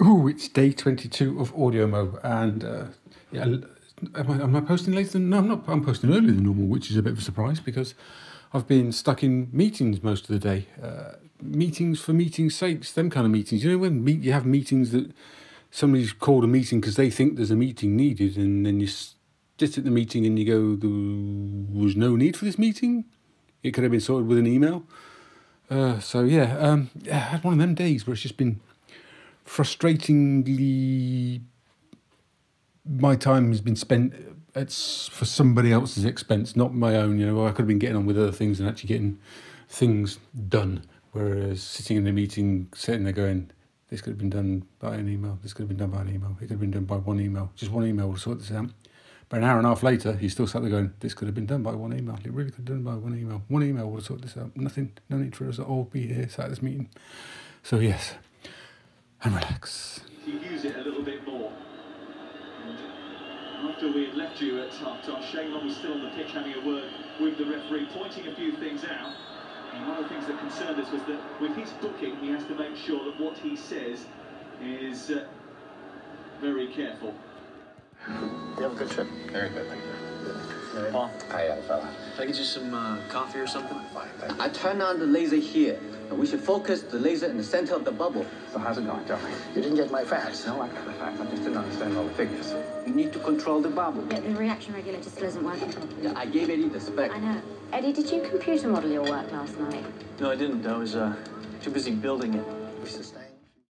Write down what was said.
Oh, it's day 22 of Audio Mo, and uh, yeah, am I, am I posting later than no? I'm not. I'm posting earlier than normal, which is a bit of a surprise because I've been stuck in meetings most of the day. Uh, meetings for meetings' sakes, them kind of meetings. You know, when meet, you have meetings that somebody's called a meeting because they think there's a meeting needed, and then you sit at the meeting and you go, there was no need for this meeting. It could have been sorted with an email. Uh, so yeah, um, yeah, I had one of them days where it's just been frustratingly my time has been spent it's for somebody else's expense not my own you know i could have been getting on with other things and actually getting things done. Whereas sitting in a meeting sitting there going this could have been done by an email this could have been done by an email it could have been done by one email just one email will sort this out. But an hour and a half later he's still sat there going this could have been done by one email it really could have been done by one email one email would have sorted this out nothing no need for us to all be here sat at this meeting. So yes and relax to use it a little bit more. And after we had left you at half time, Shane Long was still on the pitch having a word with the referee, pointing a few things out. And one of the things that concerned us was that with his booking, he has to make sure that what he says is uh, very careful. You have a good trip? Very good, thank you. Paul, Hi, young fella. can I get you some uh, coffee or something? Fine, thank you. I turn on the laser here, and we should focus the laser in the center of the bubble. So how's it going, Johnny? You didn't get my facts. No, I got the facts. I just didn't understand all the figures. You need to control the bubble. Yeah, the reaction regulator still isn't working properly. Yeah, I gave Eddie the spec. I know. Eddie, did you computer model your work last night? No, I didn't. I was uh, too busy building it. We should